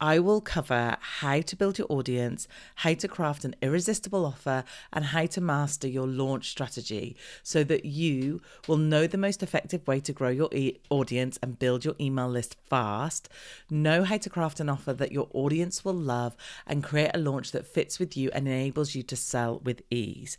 I will cover how to build your audience, how to craft an irresistible offer, and how to master your launch strategy so that you will know the most effective way to grow your e- audience and build your email list fast, know how to craft an offer that your audience will love, and create a launch that fits with you and enables you to sell with ease.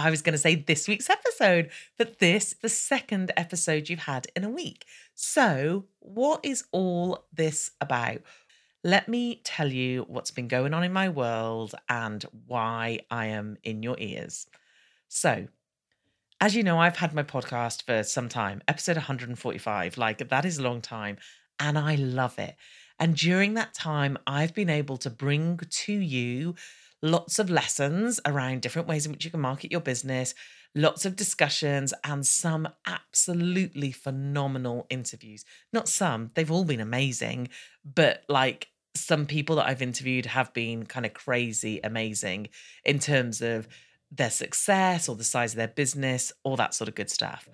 I was going to say this week's episode, but this, the second episode you've had in a week. So, what is all this about? Let me tell you what's been going on in my world and why I am in your ears. So, as you know, I've had my podcast for some time, episode 145. Like, that is a long time, and I love it. And during that time, I've been able to bring to you lots of lessons around different ways in which you can market your business, lots of discussions, and some absolutely phenomenal interviews. Not some, they've all been amazing, but like some people that I've interviewed have been kind of crazy amazing in terms of their success or the size of their business, all that sort of good stuff.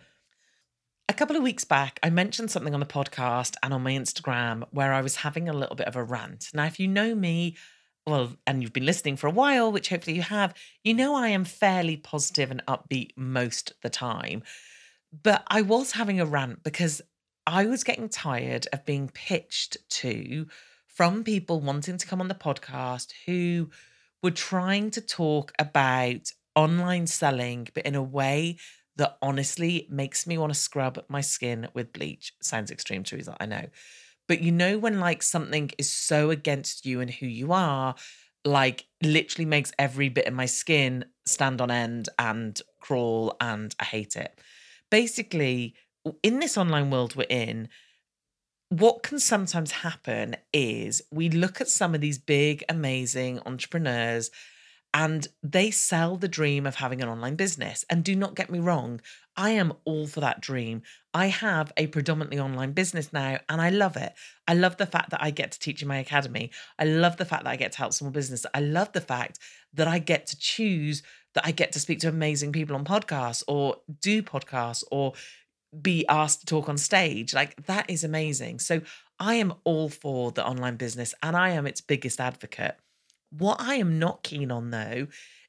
A couple of weeks back, I mentioned something on the podcast and on my Instagram where I was having a little bit of a rant. Now, if you know me, well, and you've been listening for a while, which hopefully you have, you know I am fairly positive and upbeat most the time. But I was having a rant because I was getting tired of being pitched to from people wanting to come on the podcast who were trying to talk about online selling, but in a way that honestly makes me want to scrub my skin with bleach. Sounds extreme, Teresa, I know. But you know, when like something is so against you and who you are, like literally makes every bit of my skin stand on end and crawl, and I hate it. Basically, in this online world we're in, what can sometimes happen is we look at some of these big, amazing entrepreneurs and they sell the dream of having an online business. And do not get me wrong, I am all for that dream. I have a predominantly online business now and I love it. I love the fact that I get to teach in my academy. I love the fact that I get to help small business. I love the fact that I get to choose that I get to speak to amazing people on podcasts or do podcasts or be asked to talk on stage. Like that is amazing. So I am all for the online business and I am its biggest advocate. What I am not keen on though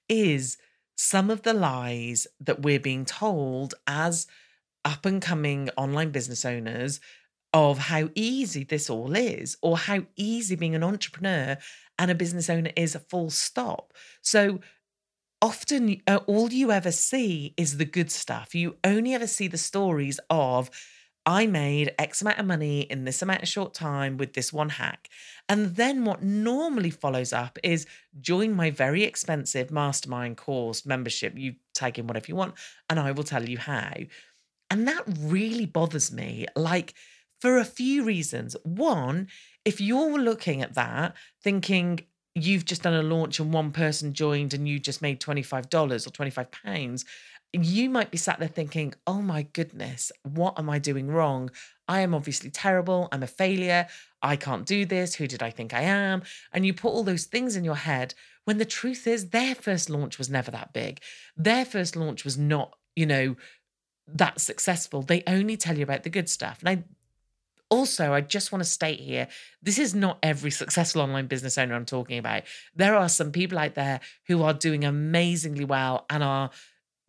is some of the lies that we're being told as up and coming online business owners of how easy this all is or how easy being an entrepreneur and a business owner is a full stop. So often uh, all you ever see is the good stuff. You only ever see the stories of I made X amount of money in this amount of short time with this one hack. And then what normally follows up is join my very expensive mastermind course membership. You tag in whatever you want, and I will tell you how. And that really bothers me. Like, for a few reasons. One, if you're looking at that thinking you've just done a launch and one person joined and you just made $25 or 25 pounds you might be sat there thinking, oh my goodness, what am I doing wrong? I am obviously terrible. I'm a failure. I can't do this. Who did I think I am? And you put all those things in your head when the truth is their first launch was never that big. Their first launch was not, you know, that successful. They only tell you about the good stuff. And I also, I just want to state here this is not every successful online business owner I'm talking about. There are some people out there who are doing amazingly well and are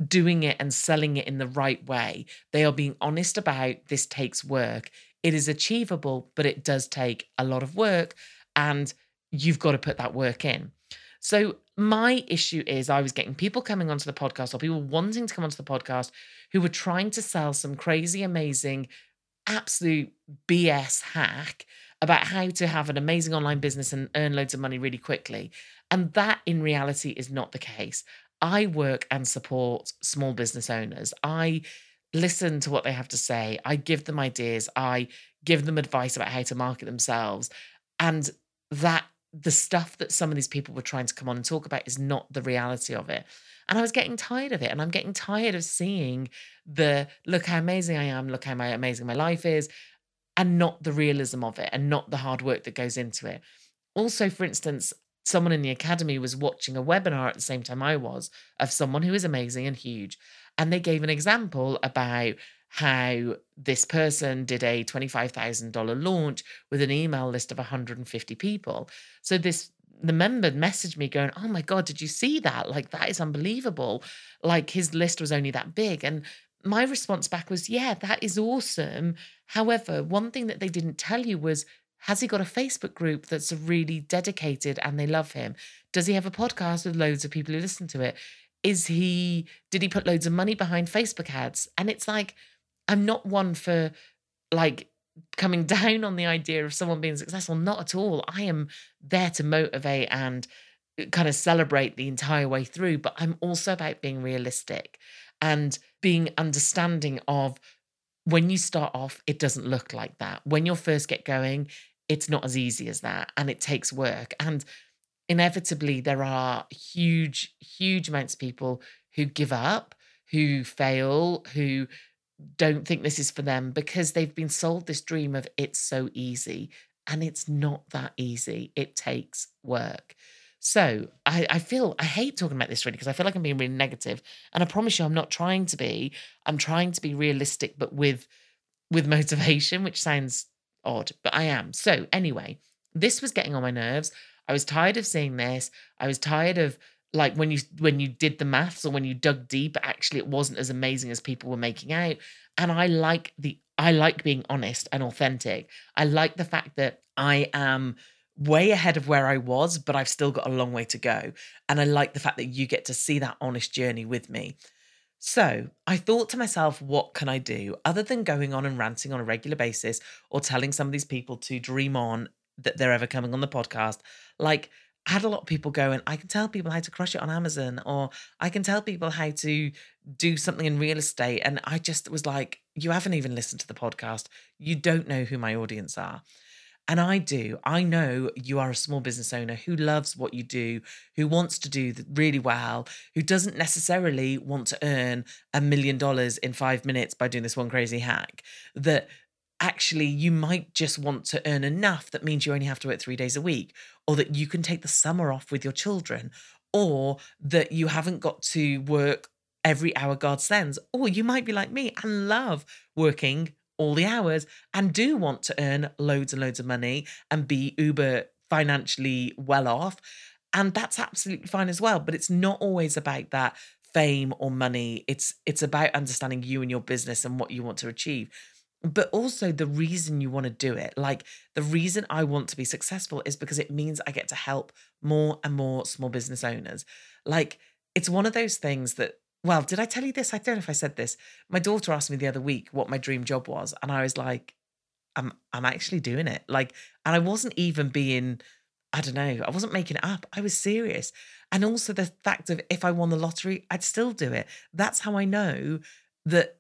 doing it and selling it in the right way. They are being honest about this takes work. It is achievable, but it does take a lot of work and you've got to put that work in. So, my issue is I was getting people coming onto the podcast or people wanting to come onto the podcast who were trying to sell some crazy, amazing, absolute BS hack about how to have an amazing online business and earn loads of money really quickly. And that in reality is not the case. I work and support small business owners. I listen to what they have to say. I give them ideas. I give them advice about how to market themselves. And that the stuff that some of these people were trying to come on and talk about is not the reality of it. And I was getting tired of it. And I'm getting tired of seeing the look how amazing I am, look how amazing my life is, and not the realism of it and not the hard work that goes into it. Also, for instance, someone in the academy was watching a webinar at the same time I was of someone who is amazing and huge. And they gave an example about how this person did a $25,000 launch with an email list of 150 people. So this the member messaged me going, "Oh my god, did you see that? Like that is unbelievable. Like his list was only that big." And my response back was, "Yeah, that is awesome. However, one thing that they didn't tell you was has he got a Facebook group that's really dedicated and they love him? Does he have a podcast with loads of people who listen to it? Is he, did he put loads of money behind Facebook ads? And it's like, I'm not one for like coming down on the idea of someone being successful. Not at all. I am there to motivate and uh, kind of celebrate the entire way through, but I'm also about being realistic and being understanding of when you start off, it doesn't look like that. When you first get going, it's not as easy as that and it takes work. And inevitably, there are huge, huge amounts of people who give up, who fail, who don't think this is for them because they've been sold this dream of it's so easy. And it's not that easy. It takes work. So I, I feel I hate talking about this really because I feel like I'm being really negative. And I promise you I'm not trying to be. I'm trying to be realistic, but with with motivation, which sounds odd, but I am. So, anyway, this was getting on my nerves. I was tired of seeing this. I was tired of like when you when you did the maths or when you dug deep, actually it wasn't as amazing as people were making out. And I like the I like being honest and authentic. I like the fact that I am way ahead of where I was, but I've still got a long way to go. And I like the fact that you get to see that honest journey with me. So I thought to myself, what can I do other than going on and ranting on a regular basis or telling some of these people to dream on that they're ever coming on the podcast? Like, I had a lot of people going, I can tell people how to crush it on Amazon, or I can tell people how to do something in real estate. And I just was like, you haven't even listened to the podcast. You don't know who my audience are. And I do. I know you are a small business owner who loves what you do, who wants to do really well, who doesn't necessarily want to earn a million dollars in five minutes by doing this one crazy hack. That actually you might just want to earn enough that means you only have to work three days a week, or that you can take the summer off with your children, or that you haven't got to work every hour God sends. Or you might be like me and love working all the hours and do want to earn loads and loads of money and be uber financially well off. And that's absolutely fine as well. But it's not always about that fame or money. It's it's about understanding you and your business and what you want to achieve. But also the reason you want to do it. Like the reason I want to be successful is because it means I get to help more and more small business owners. Like it's one of those things that well, did I tell you this? I don't know if I said this. My daughter asked me the other week what my dream job was, and I was like, I'm I'm actually doing it. Like, and I wasn't even being, I don't know, I wasn't making it up. I was serious. And also the fact of if I won the lottery, I'd still do it. That's how I know that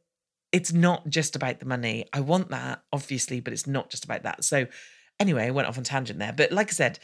it's not just about the money. I want that, obviously, but it's not just about that. So anyway, I went off on tangent there. But like I said,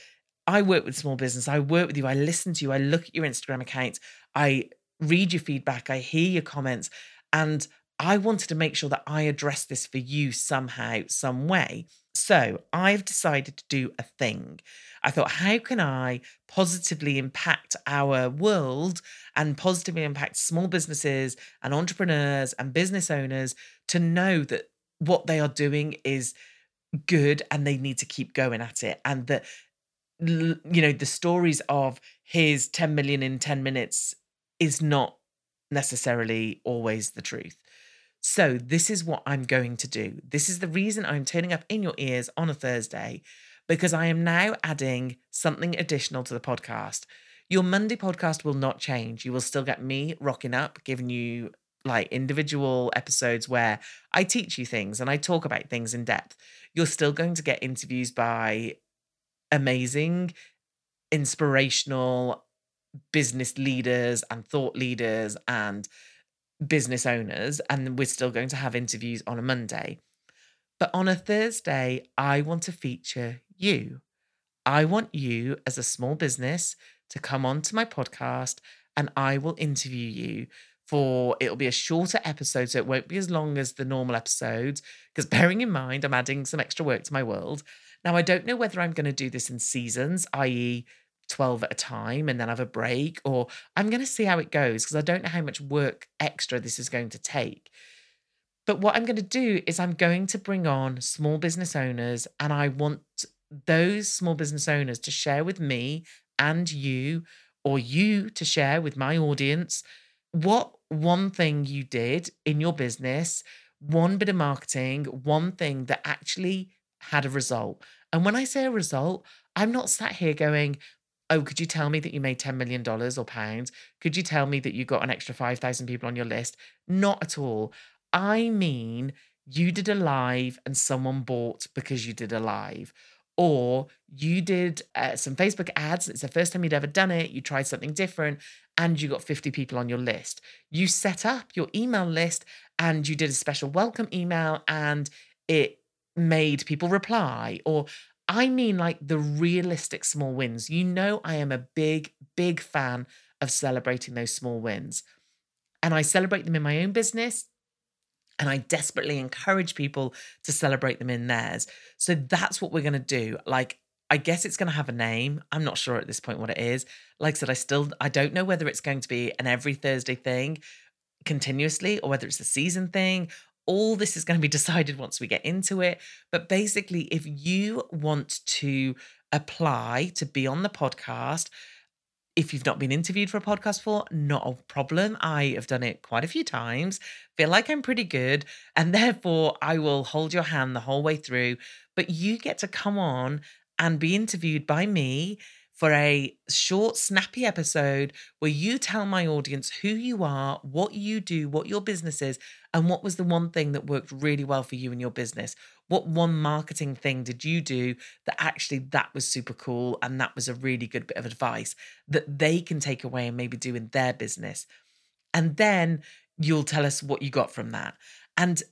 I work with small business. I work with you. I listen to you. I look at your Instagram account. I read your feedback. I hear your comments. And I wanted to make sure that I address this for you somehow, some way. So I've decided to do a thing. I thought, how can I positively impact our world and positively impact small businesses and entrepreneurs and business owners to know that what they are doing is good and they need to keep going at it and that you know the stories of his 10 million in 10 minutes is not necessarily always the truth so, this is what I'm going to do. This is the reason I'm turning up in your ears on a Thursday, because I am now adding something additional to the podcast. Your Monday podcast will not change. You will still get me rocking up, giving you like individual episodes where I teach you things and I talk about things in depth. You're still going to get interviews by amazing, inspirational business leaders and thought leaders and business owners, and we're still going to have interviews on a Monday. But on a Thursday, I want to feature you. I want you as a small business to come on to my podcast and I will interview you for it'll be a shorter episode so it won't be as long as the normal episodes because bearing in mind I'm adding some extra work to my world. Now I don't know whether I'm going to do this in seasons, i.e 12 at a time and then have a break, or I'm going to see how it goes because I don't know how much work extra this is going to take. But what I'm going to do is I'm going to bring on small business owners and I want those small business owners to share with me and you, or you to share with my audience, what one thing you did in your business, one bit of marketing, one thing that actually had a result. And when I say a result, I'm not sat here going, oh, could you tell me that you made $10 million or pounds? Could you tell me that you got an extra 5,000 people on your list? Not at all. I mean, you did a live and someone bought because you did a live. Or you did uh, some Facebook ads. It's the first time you'd ever done it. You tried something different and you got 50 people on your list. You set up your email list and you did a special welcome email and it made people reply. Or I mean like the realistic small wins. You know, I am a big, big fan of celebrating those small wins. And I celebrate them in my own business. And I desperately encourage people to celebrate them in theirs. So that's what we're going to do. Like, I guess it's going to have a name. I'm not sure at this point what it is. Like I said, I still I don't know whether it's going to be an every Thursday thing continuously or whether it's a season thing all this is going to be decided once we get into it. But basically, if you want to apply to be on the podcast, if you've not been interviewed for a podcast before, not a problem. I have done it quite a few times, feel like I'm pretty good, and therefore I will hold your hand the whole way through. But you get to come on and be interviewed by me for a short, snappy episode where you tell my audience who you are, what you do, what your business is, and what was the one thing that worked really well for you in your business. What one marketing thing did you do that actually that was super cool and that was a really good bit of advice that they can take away and maybe do in their business. And then you'll tell us what you got from that. And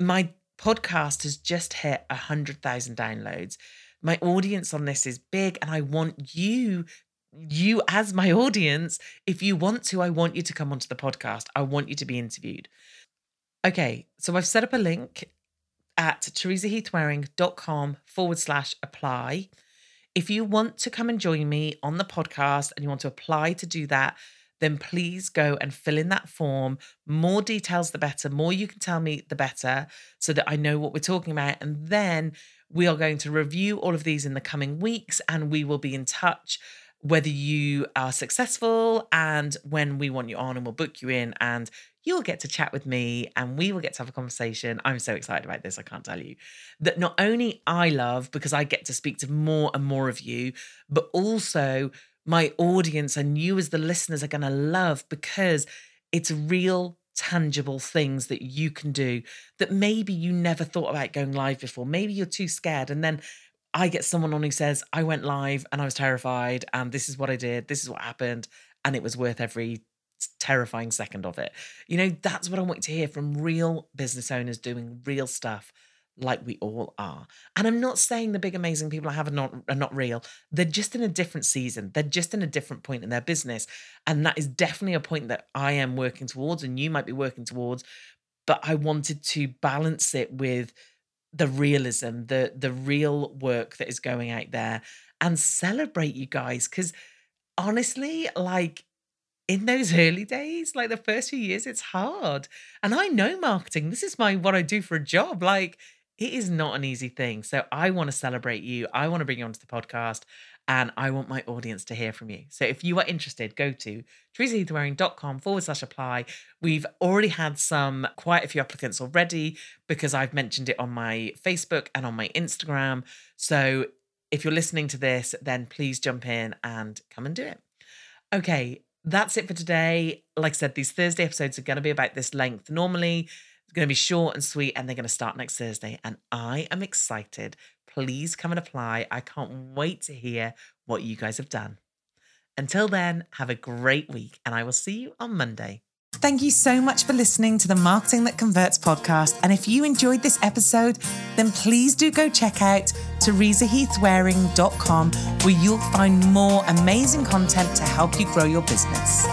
my podcast has just hit a 100,000 downloads my audience on this is big and I want you you as my audience if you want to I want you to come onto the podcast. I want you to be interviewed. Okay so I've set up a link at teresaheathwareing.com forward slash apply. If you want to come and join me on the podcast and you want to apply to do that then please go and fill in that form. More details, the better. More you can tell me, the better, so that I know what we're talking about. And then we are going to review all of these in the coming weeks and we will be in touch whether you are successful and when we want you on and we'll book you in and you'll get to chat with me and we will get to have a conversation. I'm so excited about this, I can't tell you. That not only I love because I get to speak to more and more of you, but also my audience and you as the listeners are going to love because It's real tangible things that you can do that maybe you never thought about going live before. Maybe you're too scared. And then I get someone on who says, I went live and I was terrified, and this is what I did, this is what happened, and it was worth every terrifying second of it. You know, that's what I want to hear from real business owners doing real stuff like we all are. And I'm not saying the big amazing people I have are not are not real. They're just in a different season. They're just in a different point in their business. And that is definitely a point that I am working towards and you might be working towards. But I wanted to balance it with the realism, the the real work that is going out there and celebrate you guys. Cause honestly, like in those early days, like the first few years, it's hard. And I know marketing. This is my what I do for a job. Like it is not an easy thing. So I want to celebrate you. I want to bring you onto the podcast and I want my audience to hear from you. So if you are interested, go to teresaheathwareing.com forward slash apply. We've already had some, quite a few applicants already because I've mentioned it on my Facebook and on my Instagram. So if you're listening to this, then please jump in and come and do it. Okay, that's it for today. Like I said, these Thursday episodes are going to be about this length. Normally, going to be short and sweet, and they're going to start next Thursday. And I am excited. Please come and apply. I can't wait to hear what you guys have done. Until then, have a great week, and I will see you on Monday. Thank you so much for listening to the Marketing That Converts podcast. And if you enjoyed this episode, then please do go check out teresaheathwareing.com where you'll find more amazing content to help you grow your business.